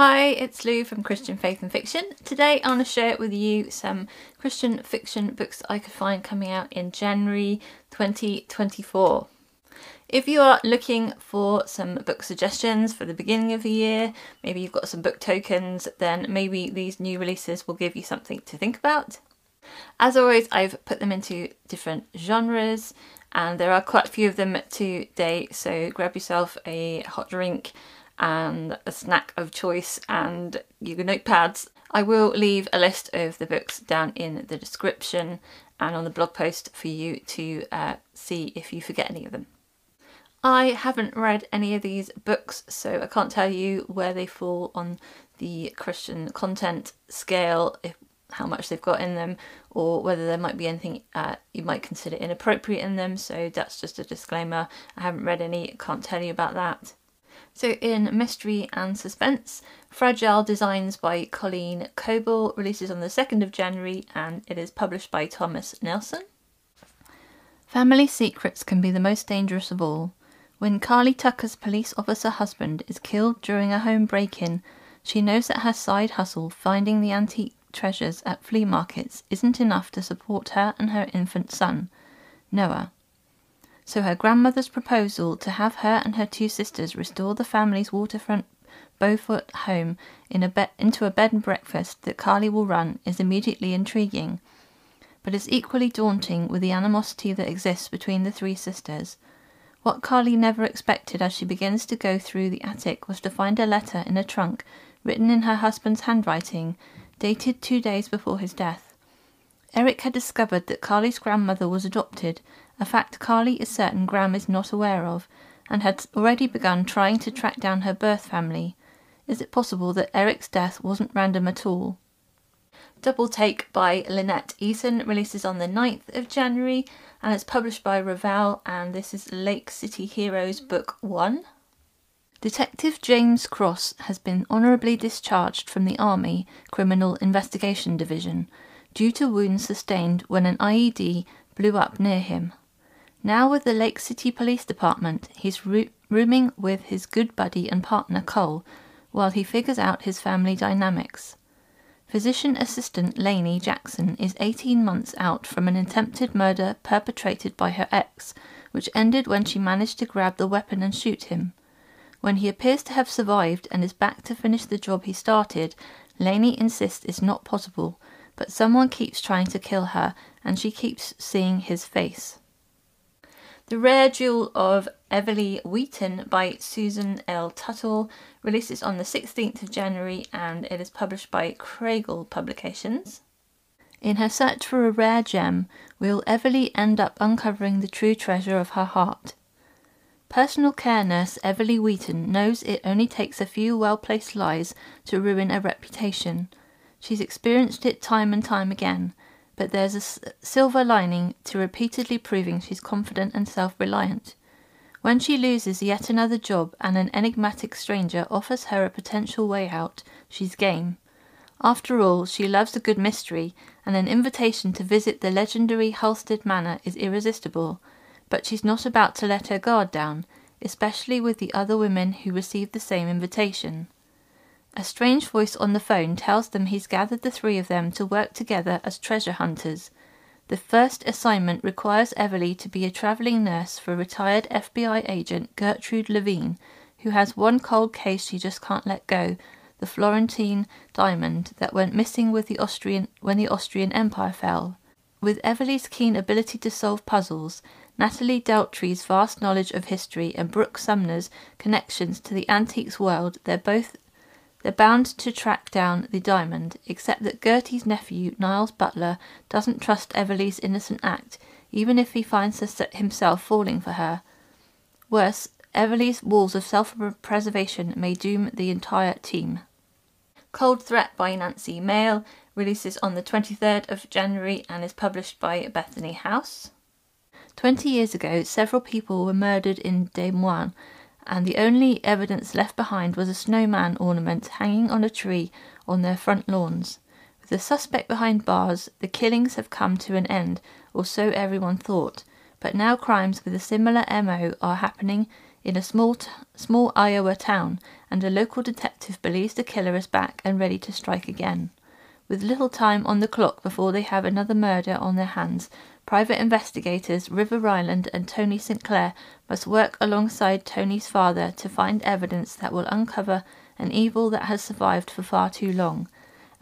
Hi, it's Lou from Christian Faith and Fiction. Today I want to share with you some Christian fiction books I could find coming out in January 2024. If you are looking for some book suggestions for the beginning of the year, maybe you've got some book tokens, then maybe these new releases will give you something to think about. As always, I've put them into different genres and there are quite a few of them today, so grab yourself a hot drink and a snack of choice and your notepads. I will leave a list of the books down in the description and on the blog post for you to uh, see if you forget any of them. I haven't read any of these books, so I can't tell you where they fall on the Christian content scale, if, how much they've got in them, or whether there might be anything uh, you might consider inappropriate in them. So that's just a disclaimer. I haven't read any, can't tell you about that. So, in Mystery and Suspense, Fragile Designs by Colleen Coble releases on the 2nd of January and it is published by Thomas Nelson. Family secrets can be the most dangerous of all. When Carly Tucker's police officer husband is killed during a home break in, she knows that her side hustle, finding the antique treasures at flea markets, isn't enough to support her and her infant son, Noah. So her grandmother's proposal to have her and her two sisters restore the family's waterfront Beaufort home in a be- into a bed and breakfast that Carly will run is immediately intriguing, but is equally daunting with the animosity that exists between the three sisters. What Carly never expected as she begins to go through the attic was to find a letter in a trunk written in her husband's handwriting, dated two days before his death. Eric had discovered that Carly's grandmother was adopted, a fact Carly is certain Gram is not aware of, and had already begun trying to track down her birth family. Is it possible that Eric's death wasn't random at all? Double Take by Lynette Eason releases on the 9th of January and it's published by Revell and this is Lake City Heroes Book 1. Detective James Cross has been honourably discharged from the Army Criminal Investigation Division due to wounds sustained when an IED blew up near him. Now with the Lake City Police Department, he's rooming with his good buddy and partner Cole while he figures out his family dynamics. Physician assistant Lainey Jackson is 18 months out from an attempted murder perpetrated by her ex, which ended when she managed to grab the weapon and shoot him. When he appears to have survived and is back to finish the job he started, Lainey insists it's not possible, but someone keeps trying to kill her and she keeps seeing his face. The Rare Jewel of Everleigh Wheaton by Susan L. Tuttle releases on the 16th of January and it is published by Kregel Publications. In her search for a rare gem, will Everleigh end up uncovering the true treasure of her heart? Personal care nurse Everleigh Wheaton knows it only takes a few well placed lies to ruin a reputation. She's experienced it time and time again, but there's a silver lining to repeatedly proving she's confident and self reliant. When she loses yet another job and an enigmatic stranger offers her a potential way out, she's game. After all, she loves a good mystery, and an invitation to visit the legendary Halstead Manor is irresistible. But she's not about to let her guard down, especially with the other women who receive the same invitation. A strange voice on the phone tells them he's gathered the three of them to work together as treasure hunters. The first assignment requires Everleigh to be a travelling nurse for retired FBI agent Gertrude Levine, who has one cold case she just can't let go the Florentine diamond that went missing with the Austrian when the Austrian Empire fell. With Everleigh's keen ability to solve puzzles, Natalie Deltry's vast knowledge of history, and Brooke Sumner's connections to the antiques world, they're both they're bound to track down the diamond, except that Gertie's nephew, Niles Butler, doesn't trust Everleigh's innocent act, even if he finds himself falling for her. Worse, Everleigh's walls of self preservation may doom the entire team. Cold Threat by Nancy Mehl releases on the 23rd of January and is published by Bethany House. Twenty years ago, several people were murdered in Des Moines, and the only evidence left behind was a snowman ornament hanging on a tree on their front lawns. With the suspect behind bars, the killings have come to an end, or so everyone thought. But now crimes with a similar MO are happening in a small, t- small Iowa town, and a local detective believes the killer is back and ready to strike again. With little time on the clock before they have another murder on their hands, Private investigators River Ryland and Tony Sinclair must work alongside Tony's father to find evidence that will uncover an evil that has survived for far too long.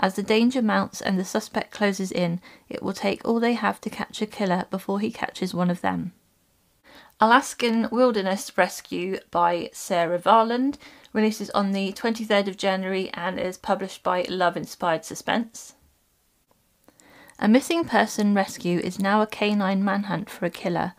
As the danger mounts and the suspect closes in, it will take all they have to catch a killer before he catches one of them. Alaskan Wilderness Rescue by Sarah Varland releases on the 23rd of January and is published by Love Inspired Suspense. A missing person rescue is now a canine manhunt for a killer.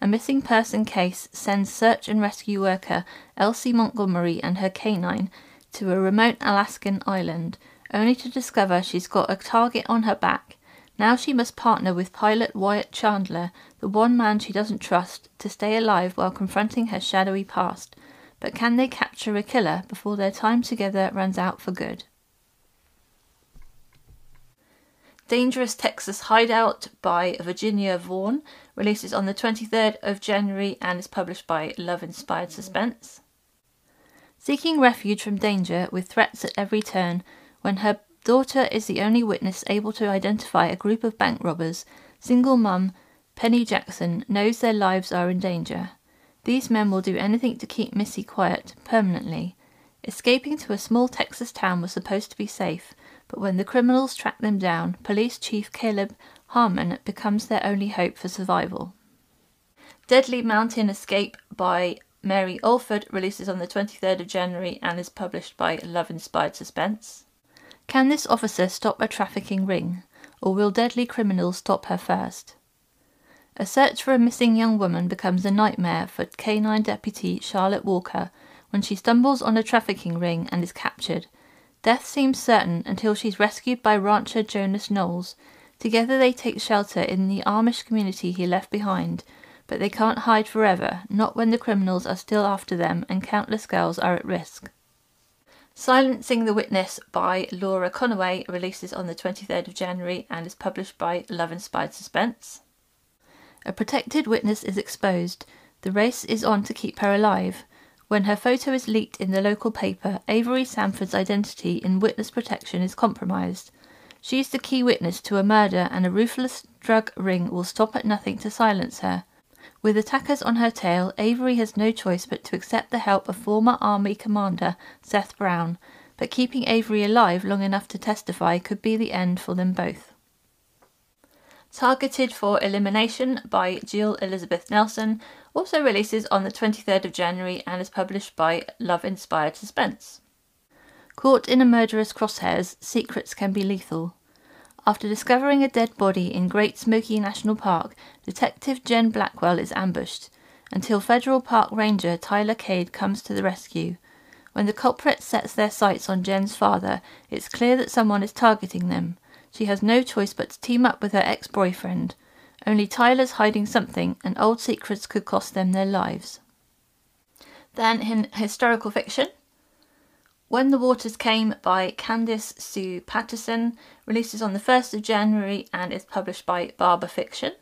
A missing person case sends search and rescue worker Elsie Montgomery and her canine to a remote Alaskan island, only to discover she's got a target on her back. Now she must partner with pilot Wyatt Chandler, the one man she doesn't trust, to stay alive while confronting her shadowy past. But can they capture a killer before their time together runs out for good? Dangerous Texas Hideout by Virginia Vaughan releases on the 23rd of January and is published by Love Inspired mm-hmm. Suspense. Seeking refuge from danger with threats at every turn, when her daughter is the only witness able to identify a group of bank robbers, single mum Penny Jackson knows their lives are in danger. These men will do anything to keep Missy quiet permanently. Escaping to a small Texas town was supposed to be safe, but when the criminals track them down, Police Chief Caleb Harmon becomes their only hope for survival. Deadly Mountain Escape by Mary Alford releases on the 23rd of January and is published by Love Inspired Suspense. Can this officer stop a trafficking ring, or will deadly criminals stop her first? A search for a missing young woman becomes a nightmare for canine deputy Charlotte Walker when she stumbles on a trafficking ring and is captured Death seems certain until she's rescued by rancher Jonas Knowles. Together they take shelter in the Amish community he left behind, but they can't hide forever, not when the criminals are still after them and countless girls are at risk. Silencing the Witness by Laura Conaway releases on the 23rd of January and is published by Love Inspired Suspense. A protected witness is exposed. The race is on to keep her alive. When her photo is leaked in the local paper, Avery Sanford's identity in witness protection is compromised. She is the key witness to a murder, and a ruthless drug ring will stop at nothing to silence her. With attackers on her tail, Avery has no choice but to accept the help of former Army Commander Seth Brown, but keeping Avery alive long enough to testify could be the end for them both. Targeted for Elimination by Jill Elizabeth Nelson also releases on the 23rd of January and is published by Love Inspired Suspense. Caught in a murderous crosshairs, secrets can be lethal. After discovering a dead body in Great Smoky National Park, Detective Jen Blackwell is ambushed until Federal Park Ranger Tyler Cade comes to the rescue. When the culprit sets their sights on Jen's father, it's clear that someone is targeting them. She has no choice but to team up with her ex boyfriend. Only Tyler's hiding something, and old secrets could cost them their lives. Then, in historical fiction, When the Waters Came by Candice Sue Patterson releases on the 1st of January and is published by Barbour Fiction.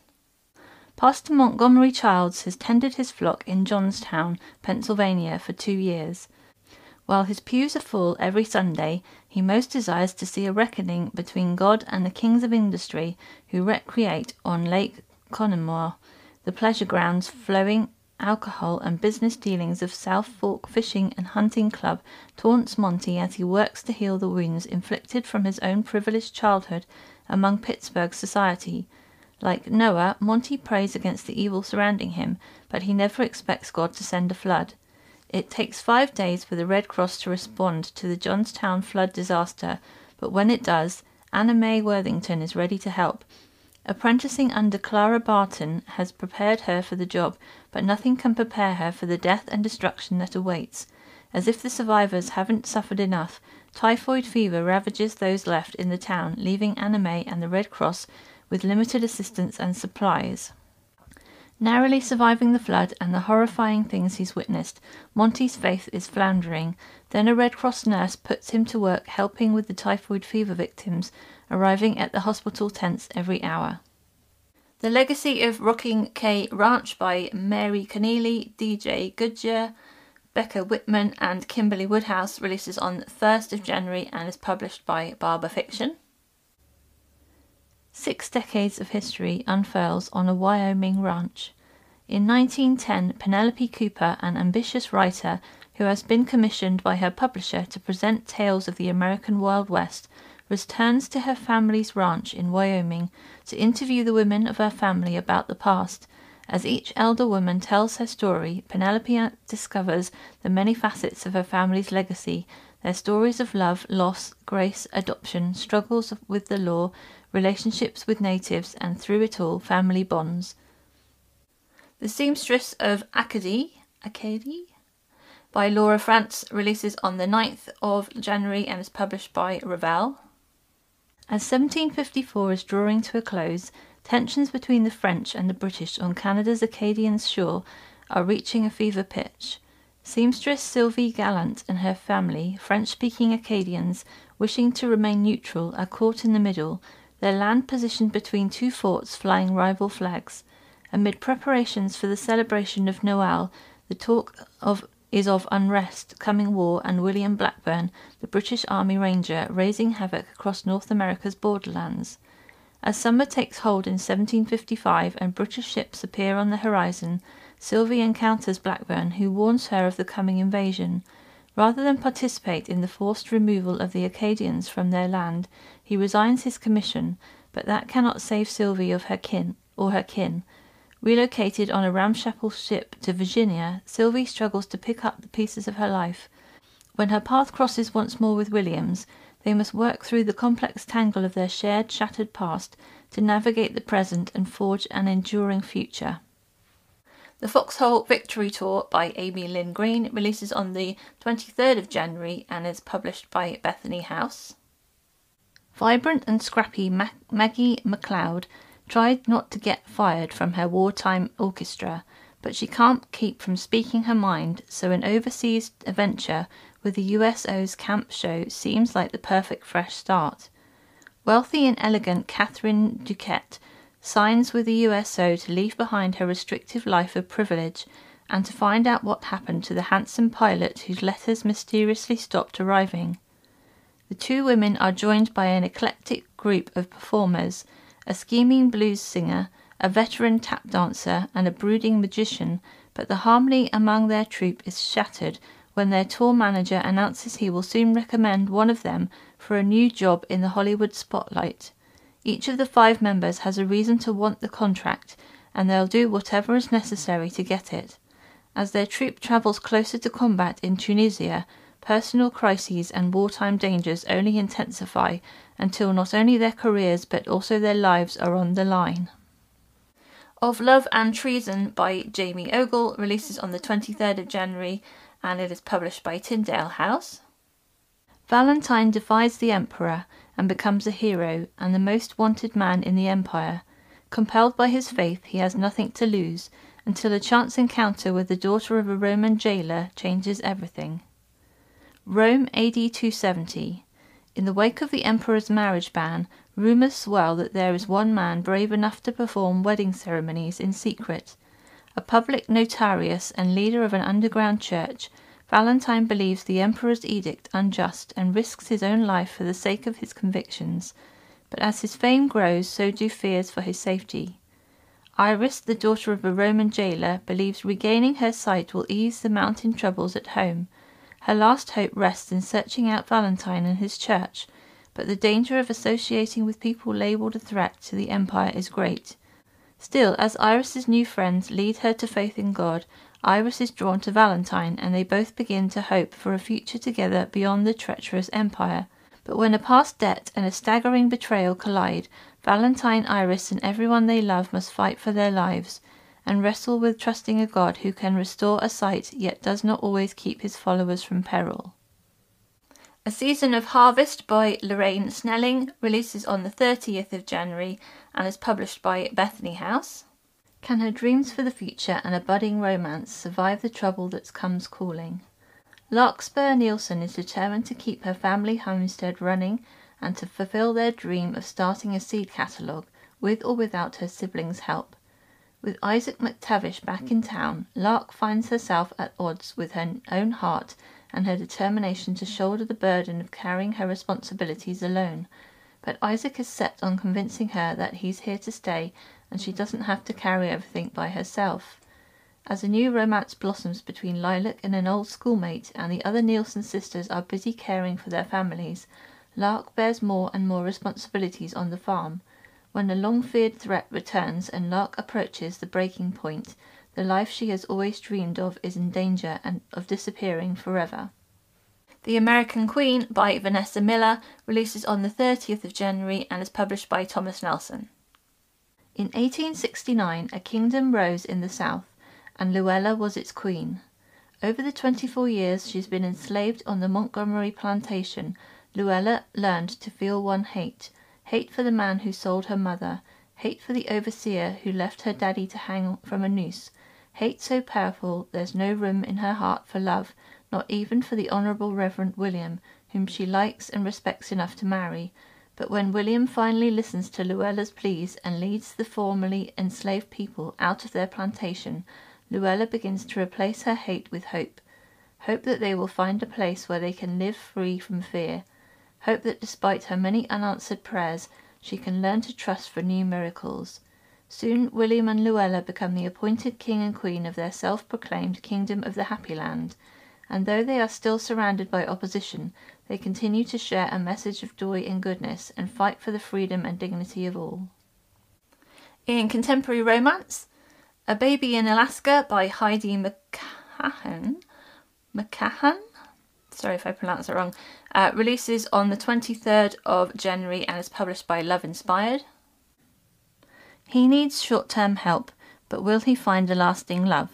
Pastor Montgomery Childs has tended his flock in Johnstown, Pennsylvania for two years. While his pews are full every Sunday, he most desires to see a reckoning between God and the kings of industry who recreate on Lake Conemaugh, the pleasure grounds, flowing alcohol, and business dealings of South Fork Fishing and Hunting Club taunts Monty as he works to heal the wounds inflicted from his own privileged childhood among Pittsburgh society. Like Noah, Monty prays against the evil surrounding him, but he never expects God to send a flood. It takes five days for the Red Cross to respond to the Johnstown flood disaster, but when it does, Anna Mae Worthington is ready to help. Apprenticing under Clara Barton has prepared her for the job, but nothing can prepare her for the death and destruction that awaits. As if the survivors haven't suffered enough, typhoid fever ravages those left in the town, leaving Anna May and the Red Cross with limited assistance and supplies. Narrowly surviving the flood and the horrifying things he's witnessed, Monty's faith is floundering. Then a Red Cross nurse puts him to work helping with the typhoid fever victims, arriving at the hospital tents every hour. The Legacy of Rocking K Ranch by Mary Connealy, DJ Gudger, Becca Whitham, and Kimberley Woodhouse releases on 1st of January and is published by Barbour Fiction. Six decades of history unfurls on a Wyoming ranch. In 1910, Penelope Cooper, an ambitious writer who has been commissioned by her publisher to present tales of the American Wild West, returns to her family's ranch in Wyoming to interview the women of her family about the past. As each elder woman tells her story, Penelope discovers the many facets of her family's legacy their stories of love, loss, grace, adoption, struggles with the law, relationships with natives, and through it all, family bonds. The Seamstress of Acadie, Acadie by Laura Frantz releases on the 9th of January and is published by Revell. As 1754 is drawing to a close, tensions between the French and the British on Canada's Acadian shore are reaching a fever pitch. Seamstress Sylvie Gallant and her family, French speaking Acadians wishing to remain neutral, are caught in the middle, their land positioned between two forts flying rival flags. Amid preparations for the celebration of Noel, the talk of is of unrest, coming war, and William Blackburn, the British Army Ranger, raising havoc across North America's borderlands. As summer takes hold in 1755 and British ships appear on the horizon, Sylvie encounters Blackburn, who warns her of the coming invasion. Rather than participate in the forced removal of the Acadians from their land, he resigns his commission, but that cannot save Sylvie of her kin or her kin. Relocated on a ramshackle ship to Virginia, Sylvie struggles to pick up the pieces of her life. When her path crosses once more with William's, they must work through the complex tangle of their shared, shattered past to navigate the present and forge an enduring future. The Foxhole Victory Tour by Amy Lynn Green releases on the 23rd of January and is published by Bethany House. Vibrant and scrappy Maggie MacLeod tried not to get fired from her wartime orchestra, but she can't keep from speaking her mind, so an overseas adventure with the USO's camp show seems like the perfect fresh start. Wealthy and elegant Catherine Duquette signs with the USO to leave behind her restrictive life of privilege and to find out what happened to the handsome pilot whose letters mysteriously stopped arriving. The two women are joined by an eclectic group of performers a scheming blues singer, a veteran tap dancer, and a brooding magician, but the harmony among their troupe is shattered when their tour manager announces he will soon recommend one of them for a new job in the Hollywood spotlight. Each of the five members has a reason to want the contract, and they'll do whatever is necessary to get it. As their troop travels closer to combat in Tunisia, personal crises and wartime dangers only intensify until not only their careers but also their lives are on the line. Of Love and Treason by Jamie Ogle releases on the 23rd of January and it is published by Tyndale House. Valentine defies the Emperor and becomes a hero and the most wanted man in the Empire. Compelled by his faith, he has nothing to lose until a chance encounter with the daughter of a Roman jailer changes everything. Rome AD 270. In the wake of the emperor's marriage ban, rumors swell that there is one man brave enough to perform wedding ceremonies in secret. A public notarius and leader of an underground church, Valentine believes the emperor's edict unjust and risks his own life for the sake of his convictions. But as his fame grows, so do fears for his safety. Iris, the daughter of a Roman jailer, believes regaining her sight will ease the mountain troubles at home her last hope rests in searching out Valentine and his church, but the danger of associating with people labelled a threat to the Empire is great. Still, as Iris's new friends lead her to faith in God, Iris is drawn to Valentine, and they both begin to hope for a future together beyond the treacherous Empire. But when a past debt and a staggering betrayal collide, Valentine, Iris, and everyone they love must fight for their lives and wrestle with trusting a God who can restore a sight yet does not always keep his followers from peril. A Season of Harvest by Lauraine Snelling releases on the 30th of January and is published by Bethany House. Can her dreams for the future and a budding romance survive the trouble that comes calling? Larkspur Nielsen is determined to keep her family homestead running and to fulfill their dream of starting a seed catalogue with or without her siblings' help. With Isaac McTavish back in town, Lark finds herself at odds with her own heart and her determination to shoulder the burden of carrying her responsibilities alone. But Isaac is set on convincing her that he's here to stay and she doesn't have to carry everything by herself. As a new romance blossoms between Lilac and an old schoolmate, and the other Nielsen sisters are busy caring for their families, Lark bears more and more responsibilities on the farm. When the long feared threat returns and Lark approaches the breaking point, the life she has always dreamed of is in danger and of disappearing forever. The American Queen by Vanessa Miller releases on the 30th of January and is published by Thomas Nelson. In 1869 a kingdom rose in the south, and Luella was its queen. Over the twenty four years she has been enslaved on the Montgomery plantation, Luella learned to feel one hate hate for the man who sold her mother, hate for the overseer who left her daddy to hang from a noose, hate so powerful there's no room in her heart for love, not even for the Honourable Reverend William, whom she likes and respects enough to marry. But when William finally listens to Luella's pleas and leads the formerly enslaved people out of their plantation, Luella begins to replace her hate with hope. Hope that they will find a place where they can live free from fear. Hope that despite her many unanswered prayers, she can learn to trust for new miracles. Soon William and Luella become the appointed king and queen of their self proclaimed kingdom of the Happy Land, and though they are still surrounded by opposition, they continue to share a message of joy and goodness and fight for the freedom and dignity of all. In contemporary romance, A Baby in Alaska by Heidi McCahan, McCahan? Sorry if I pronounce it wrong. Uh, releases on the 23rd of January and is published by Love Inspired. He needs short term help, but will he find a lasting love?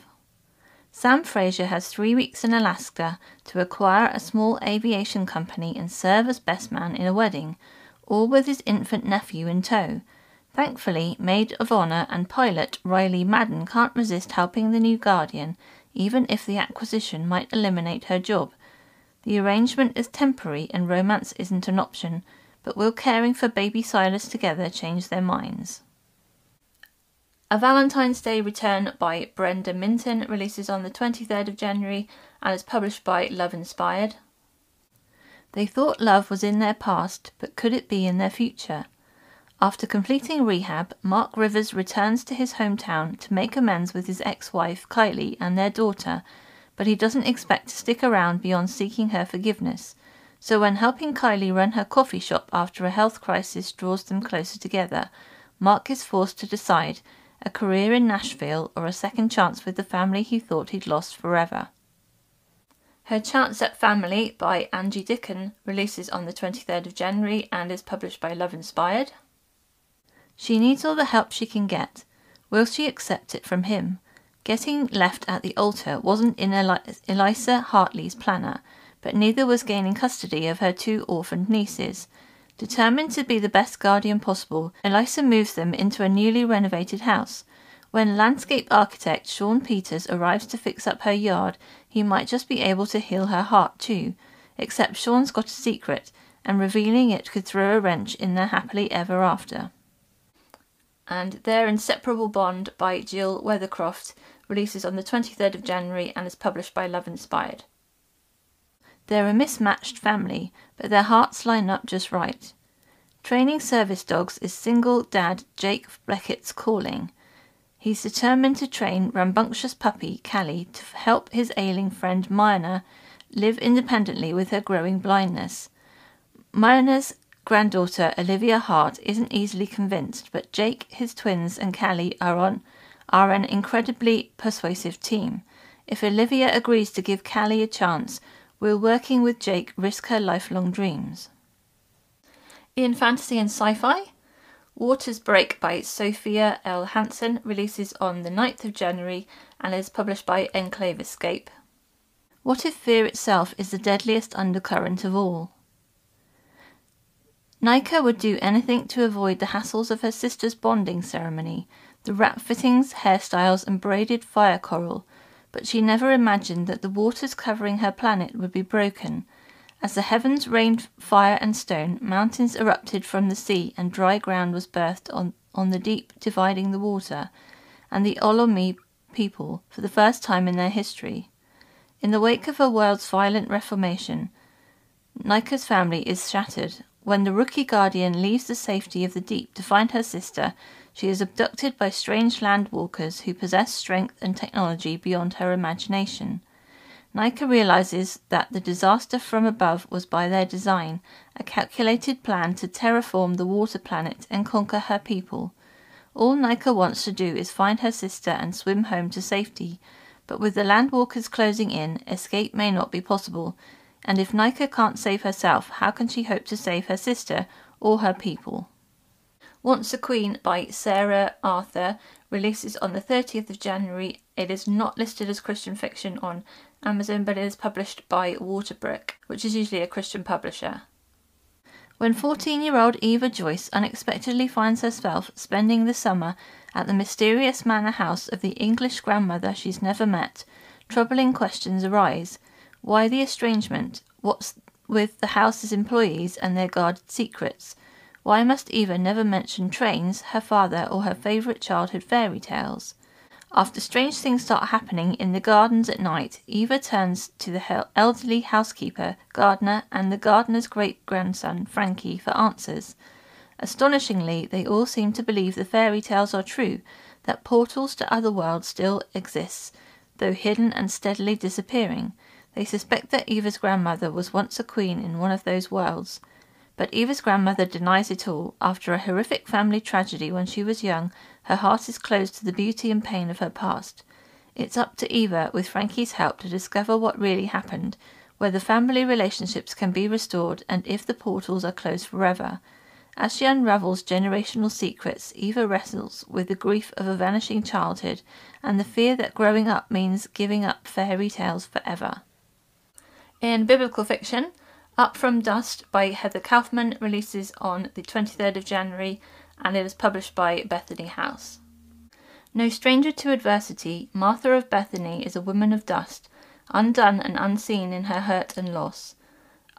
Sam Fraser has three weeks in Alaska to acquire a small aviation company and serve as best man in a wedding, all with his infant nephew in tow. Thankfully, maid of honor and pilot Riley Madden can't resist helping the new guardian, even if the acquisition might eliminate her job. The arrangement is temporary and romance isn't an option, but will caring for baby Silas together change their minds? A Valentine's Day Return by Brenda Minton releases on the 23rd of January and is published by Love Inspired. They thought love was in their past, but could it be in their future? After completing rehab, Mark Rivers returns to his hometown to make amends with his ex wife, Kylie, and their daughter, but he doesn't expect to stick around beyond seeking her forgiveness. So, when helping Kylie run her coffee shop after a health crisis draws them closer together, Mark is forced to decide a career in Nashville, or a second chance with the family he thought he'd lost forever. Her Chance at Family by Angie Dicken releases on the 23rd of January and is published by Love Inspired. She needs all the help she can get. Will she accept it from him? Getting left at the altar wasn't in Elisa Hartley's planner, but neither was gaining custody of her two orphaned nieces. Determined to be the best guardian possible, Elisa moves them into a newly renovated house. When landscape architect Sean Peters arrives to fix up her yard, he might just be able to heal her heart too. Except Sean's got a secret, and revealing it could throw a wrench in their happily ever after. And Their Inseparable Bond by Jill Weatherholt releases on the 23rd of January and is published by Love Inspired. They're a mismatched family, but their hearts line up just right. Training service dogs is single dad Jake Beckett's calling. He's determined to train rambunctious puppy Callie to help his ailing friend Myrna live independently with her growing blindness. Myrna's granddaughter Olivia Hart isn't easily convinced, but Jake, his twins, and Callie are on are an incredibly persuasive team. If Olivia agrees to give Callie a chance, will working with Jake risk her lifelong dreams? In fantasy and sci fi, Waters Break by Sophia L. Hansen releases on the 9th of January and is published by Enclave Escape. What if fear itself is the deadliest undercurrent of all? Nika would do anything to avoid the hassles of her sister's bonding ceremony, the wrap fittings, hairstyles, and braided fire coral, but she never imagined that the waters covering her planet would be broken. As the heavens rained fire and stone, mountains erupted from the sea, and dry ground was birthed on, on the deep, dividing the water, and the Olomi people, for the first time in their history. In the wake of her world's violent reformation, Nika's family is shattered. When the rookie guardian leaves the safety of the deep to find her sister, she is abducted by strange land walkers who possess strength and technology beyond her imagination. Nika realizes that the disaster from above was by their design, a calculated plan to terraform the water planet and conquer her people. All Nika wants to do is find her sister and swim home to safety, but with the landwalkers closing in, escape may not be possible, and if Nika can't save herself, how can she hope to save her sister or her people? Once a Queen by Sarah Arthur releases on the 30th of January. It is not listed as Christian fiction on Amazon, but it is published by Waterbrook, which is usually a Christian publisher. When 14 year old Eva Joyce unexpectedly finds herself spending the summer at the mysterious manor house of the English grandmother she's never met, troubling questions arise. Why the estrangement? What's with the house's employees and their guarded secrets? Why must Eva never mention trains, her father, or her favourite childhood fairy tales? After strange things start happening in the gardens at night, Eva turns to the elderly housekeeper, gardener, and the gardener's great grandson, Frankie, for answers. Astonishingly, they all seem to believe the fairy tales are true, that portals to other worlds still exist, though hidden and steadily disappearing. They suspect that Eva's grandmother was once a queen in one of those worlds. But Eva's grandmother denies it all. After a horrific family tragedy when she was young, her heart is closed to the beauty and pain of her past. It's up to Eva, with Frankie's help, to discover what really happened, whether family relationships can be restored, and if the portals are closed forever. As she unravels generational secrets, Eva wrestles with the grief of a vanishing childhood and the fear that growing up means giving up fairy tales forever. In biblical fiction, Up from Dust by Heather Kaufman releases on the 23rd of January and it is published by Bethany House. No stranger to adversity, Martha of Bethany is a woman of dust, undone and unseen in her hurt and loss.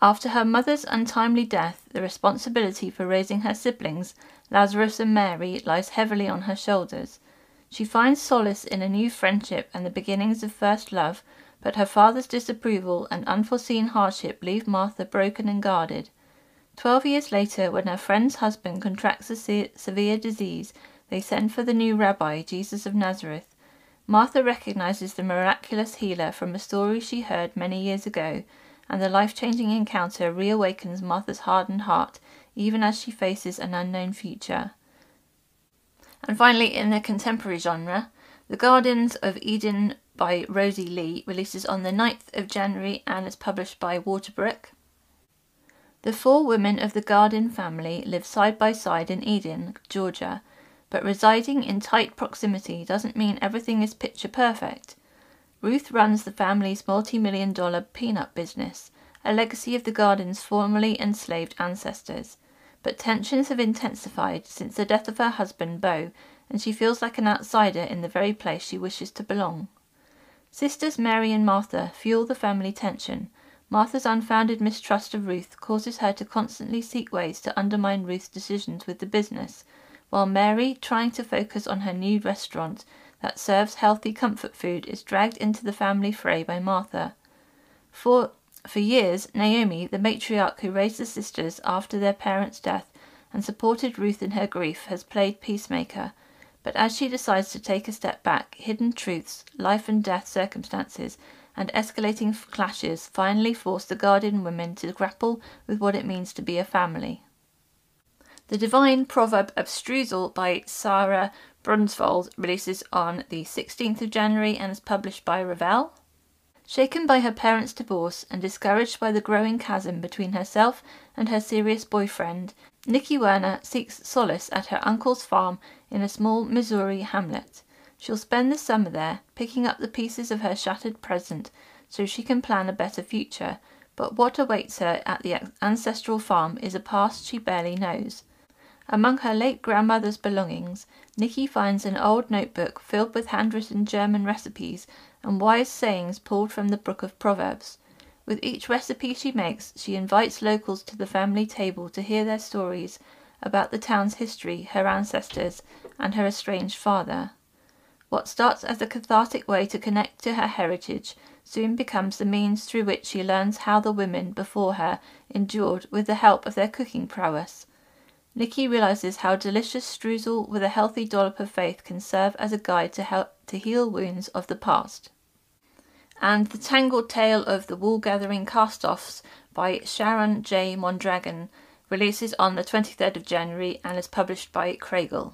After her mother's untimely death, the responsibility for raising her siblings, Lazarus and Mary, lies heavily on her shoulders. She finds solace in a new friendship and the beginnings of first love but her father's disapproval and unforeseen hardship leave Martha broken and guarded. Twelve years later, when her friend's husband contracts a se- severe disease, they send for the new rabbi, Jesus of Nazareth. Martha recognizes the miraculous healer from a story she heard many years ago, and the life changing encounter reawakens Martha's hardened heart, even as she faces an unknown future. And finally, in the contemporary genre, The Gardins of Edin by Rosey Lee releases on the 9th of January and is published by Waterbrook. The four women of the Gardin family live side by side in Edin, Georgia, but residing in tight proximity doesn't mean everything is picture perfect. Ruth runs the family's multi million dollar peanut business, a legacy of the Gardin's formerly enslaved ancestors. But tensions have intensified since the death of her husband, Bo, and she feels like an outsider in the very place she wishes to belong. Sisters Mary and Martha fuel the family tension. Martha's unfounded mistrust of Ruth causes her to constantly seek ways to undermine Ruth's decisions with the business, while Mary, trying to focus on her new restaurant that serves healthy comfort food, is dragged into the family fray by Martha. For for years, Naomi, the matriarch who raised the sisters after their parents' death and supported Ruth in her grief, has played peacemaker but as she decides to take a step back, hidden truths, life and death circumstances, and escalating clashes finally force the Gardin women to grapple with what it means to be a family. The Divine Proverb of Streusel by Sara Brunsvold releases on the 16th of January and is published by Revell. Shaken by her parents' divorce and discouraged by the growing chasm between herself and her serious boyfriend, Nikki Werner seeks solace at her uncle's farm in a small Missouri hamlet. She'll spend the summer there, picking up the pieces of her shattered present so she can plan a better future. but what awaits her at the ancestral farm is a past she barely knows. Among her late grandmother's belongings, Nikki finds an old notebook filled with handwritten German recipes and wise sayings pulled from the Book of Proverbs. With each recipe she makes, she invites locals to the family table to hear their stories about the town's history, her ancestors, and her estranged father. What starts as a cathartic way to connect to her heritage soon becomes the means through which she learns how the women before her endured with the help of their cooking prowess. Nikki realizes how delicious streusel with a healthy dollop of faith can serve as a guide to help to heal wounds of the past. And The Tangled Tale of the Wool Gathering Cast-Offs by Sharon J. Mondragon releases on the 23rd of January and is published by Kregel.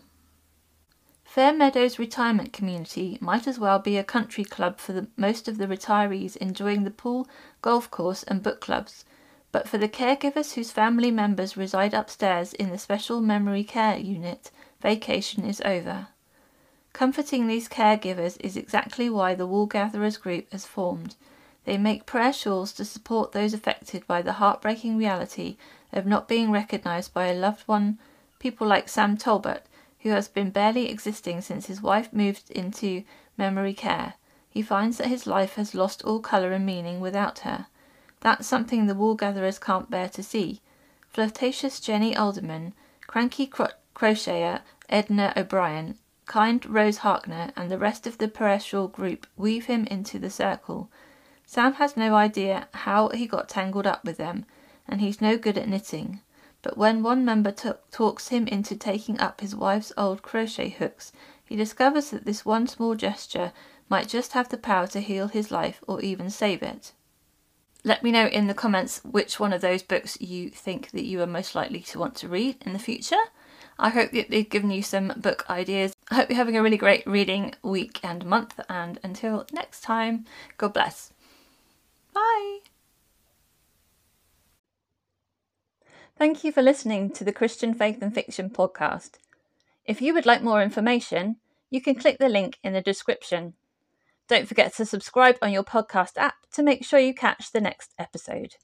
Fair Meadows Retirement Community might as well be a country club for the, most of the retirees enjoying the pool, golf course, and book clubs but for the caregivers whose family members reside upstairs in the special memory care unit, vacation is over. Comforting these caregivers is exactly why the Wool Gatherers group has formed. They make prayer shawls to support those affected by the heartbreaking reality of not being recognized by a loved one, people like Sam Talbot, who has been barely existing since his wife moved into memory care. He finds that his life has lost all colour and meaning without her. That's something the wool gatherers can't bear to see. Flirtatious Jenny Alderman, cranky cro- crocheter Edna O'Brien, kind Rose Harkner, and the rest of the prayer shawl group weave him into the circle. Sam has no idea how he got tangled up with them, and he's no good at knitting. But when one member t- talks him into taking up his wife's old crochet hooks, he discovers that this one small gesture might just have the power to heal his life or even save it. Let me know in the comments which one of those books you think that you are most likely to want to read in the future. I hope that they've given you some book ideas. I hope you're having a really great reading week and month, and until next time, God bless. Bye. Thank you for listening to the Christian Faith and Fiction podcast. If you would like more information, you can click the link in the description. Don't forget to subscribe on your podcast app to make sure you catch the next episode.